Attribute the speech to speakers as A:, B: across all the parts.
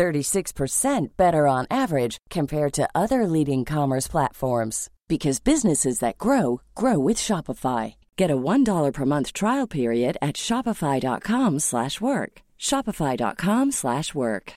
A: 36% better on average compared to other leading commerce platforms because businesses that grow grow with Shopify. Get a $1 per month trial period at shopify.com/work. shopify.com/work.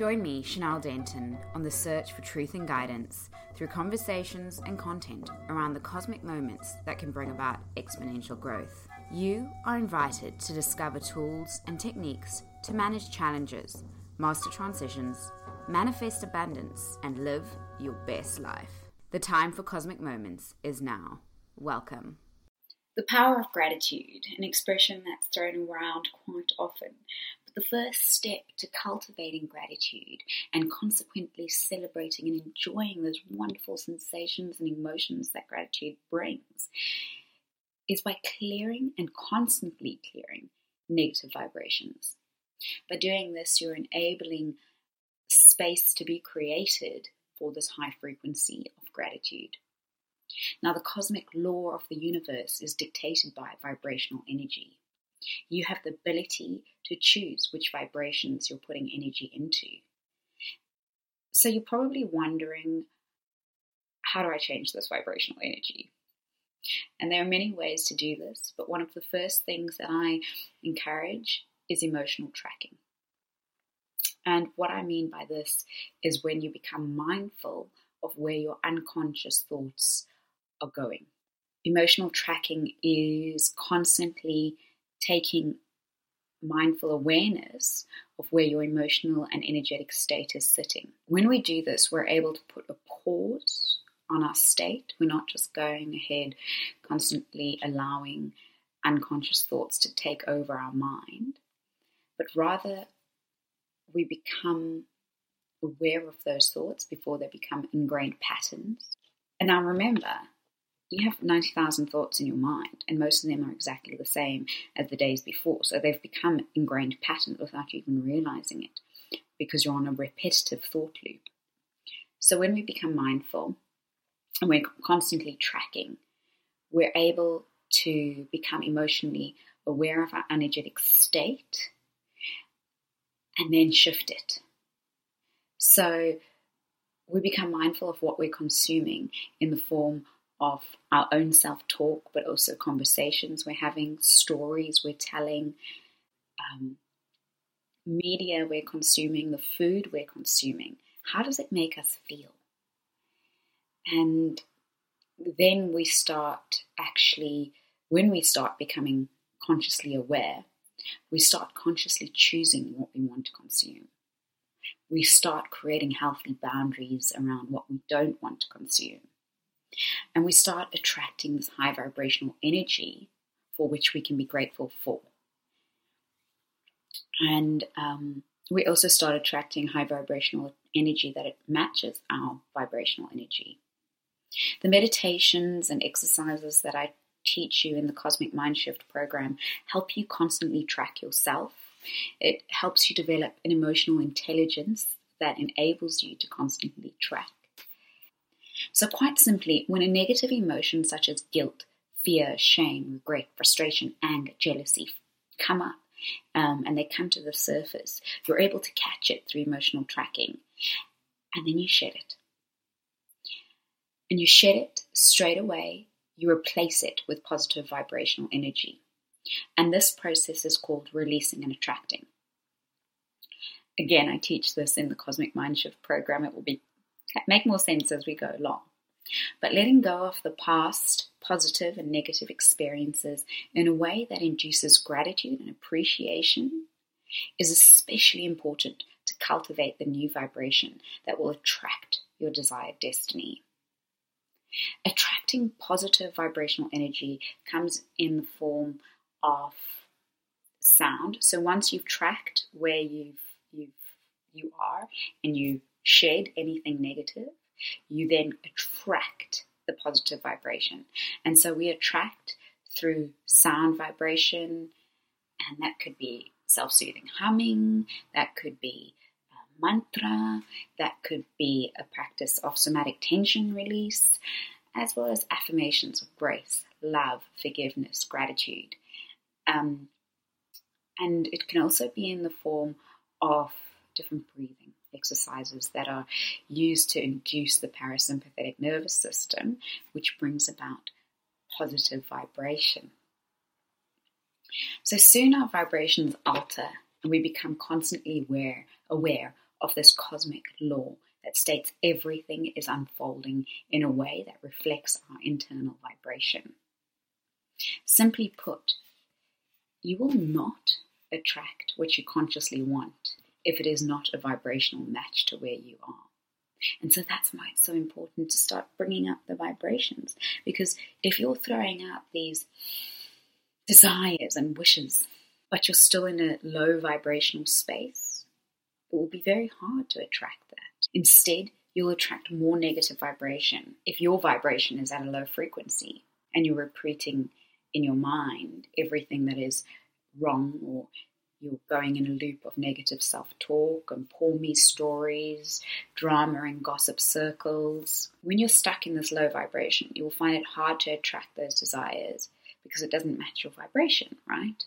B: Join me, Chanel Denton, on the search for truth and guidance through conversations and content around the cosmic moments that can bring about exponential growth. You are invited to discover tools and techniques to manage challenges, master transitions, manifest abundance, and live your best life. The time for cosmic moments is now. Welcome.
C: The power of gratitude, an expression that's thrown around quite often, but the first step to cultivating gratitude and consequently celebrating and enjoying those wonderful sensations and emotions that gratitude brings is by clearing and constantly clearing negative vibrations. By doing this, you're enabling space to be created for this high frequency of gratitude. Now, the cosmic law of the universe is dictated by vibrational energy. You have the ability to choose which vibrations you're putting energy into. So, you're probably wondering how do I change this vibrational energy? And there are many ways to do this, but one of the first things that I encourage is emotional tracking. And what I mean by this is when you become mindful of where your unconscious thoughts are going. Emotional tracking is constantly taking mindful awareness of where your emotional and energetic state is sitting. When we do this, we're able to put a pause on our state. We're not just going ahead constantly allowing unconscious thoughts to take over our mind, but rather we become aware of those thoughts before they become ingrained patterns. And now remember, you have 90,000 thoughts in your mind, and most of them are exactly the same as the days before. So they've become ingrained patterns without you even realizing it because you're on a repetitive thought loop. So when we become mindful, and we're constantly tracking, we're able to become emotionally aware of our energetic state and then shift it. So we become mindful of what we're consuming in the form of our own self talk, but also conversations we're having, stories we're telling, um, media we're consuming, the food we're consuming. How does it make us feel? And then we start actually, when we start becoming consciously aware, we start consciously choosing what we want to consume. We start creating healthy boundaries around what we don't want to consume. And we start attracting this high vibrational energy for which we can be grateful for. And um, we also start attracting high vibrational energy that it matches our vibrational energy. The meditations and exercises that I teach you in the Cosmic Mind Shift program help you constantly track yourself. It helps you develop an emotional intelligence that enables you to constantly track. So, quite simply, when a negative emotion such as guilt, fear, shame, regret, frustration, anger, jealousy come up um, and they come to the surface, you're able to catch it through emotional tracking and then you shed it and you shed it straight away, you replace it with positive vibrational energy. And this process is called releasing and attracting. Again, I teach this in the Cosmic Mind Shift program. It will be make more sense as we go along. But letting go of the past positive and negative experiences in a way that induces gratitude and appreciation is especially important to cultivate the new vibration that will attract your desired destiny. Attracting positive vibrational energy comes in the form of sound. So once you've tracked where you've you've you are and you shed anything negative, you then attract the positive vibration. And so we attract through sound vibration, and that could be self soothing humming, that could be mantra, that could be a practice of somatic tension release, as well as affirmations of grace, love, forgiveness, gratitude. Um, and it can also be in the form of different breathing exercises that are used to induce the parasympathetic nervous system, which brings about positive vibration. So soon our vibrations alter and we become constantly aware, aware of this cosmic law that states everything is unfolding in a way that reflects our internal vibration. Simply put, you will not attract what you consciously want if it is not a vibrational match to where you are. And so that's why it's so important to start bringing up the vibrations. Because if you're throwing out these desires and wishes, but you're still in a low vibrational space, it will be very hard to attract that. Instead, you'll attract more negative vibration if your vibration is at a low frequency and you're repeating in your mind everything that is wrong or you're going in a loop of negative self talk and poor me stories, drama and gossip circles. When you're stuck in this low vibration, you will find it hard to attract those desires because it doesn't match your vibration, right?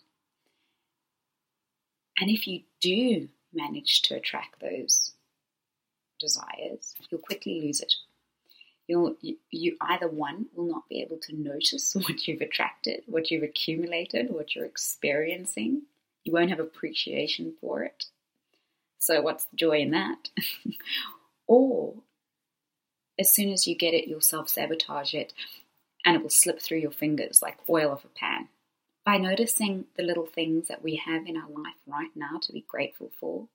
C: And if you do manage to attract those desires, you'll quickly lose it. You'll, you, you either one will not be able to notice what you've attracted, what you've accumulated, what you're experiencing, you won't have appreciation for it. So, what's the joy in that? or, as soon as you get it, you'll self sabotage it and it will slip through your fingers like oil off a pan. By noticing the little things that we have in our life right now to be grateful for,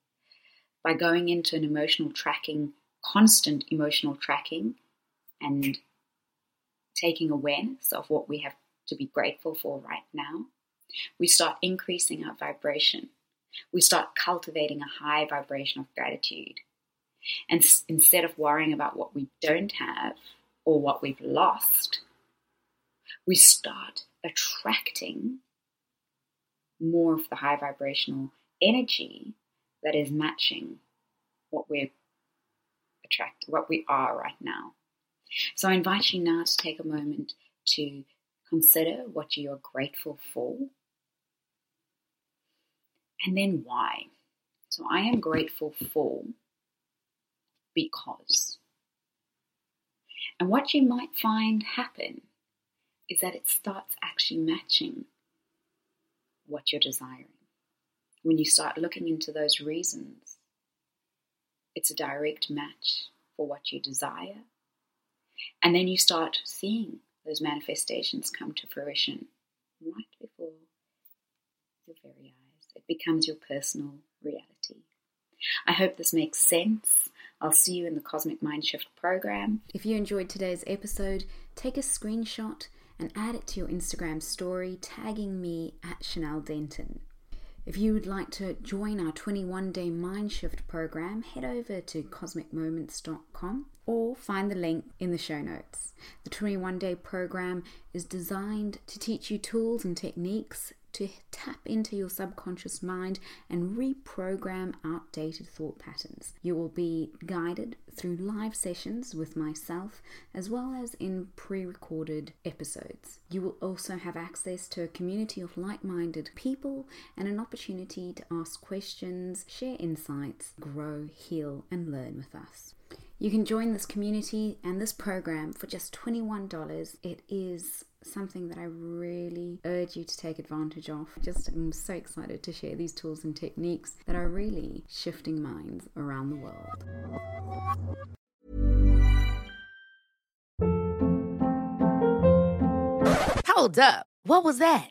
C: by going into an emotional tracking, constant emotional tracking, and taking awareness of what we have to be grateful for right now, we start increasing our vibration. We start cultivating a high vibration of gratitude. And s- instead of worrying about what we don't have or what we've lost, we start attracting more of the high vibrational energy that is matching what we're attract what we are right now. So I invite you now to take a moment to consider what you are grateful for and then why. So I am grateful for because. And what you might find happen is that it starts actually matching what you're desiring. When you start looking into those reasons, it's a direct match for what you desire. And then you start seeing those manifestations come to fruition right before your very eyes It becomes your personal reality. I hope this makes sense. I'll see you in the Cosmic Mind Shift program.
B: If you enjoyed today's episode, take a screenshot and add it to your Instagram story, tagging me at Chanel Denton. If you would like to join our 21 day mind shift program, head over to cosmicmoments.com or find the link in the show notes. The 21 day program is designed to teach you tools and techniques to tap into your subconscious mind and reprogram outdated thought patterns. You will be guided through live sessions with myself as well as in pre recorded episodes. You will also have access to a community of like minded people and an opportunity to ask questions, share insights, grow, heal, and learn with us. You can join this community and this program for just $21. It is something that I really urge you to take advantage of. Just I'm so excited to share these tools and techniques that are really shifting minds around the world.
D: Hold up. What was that?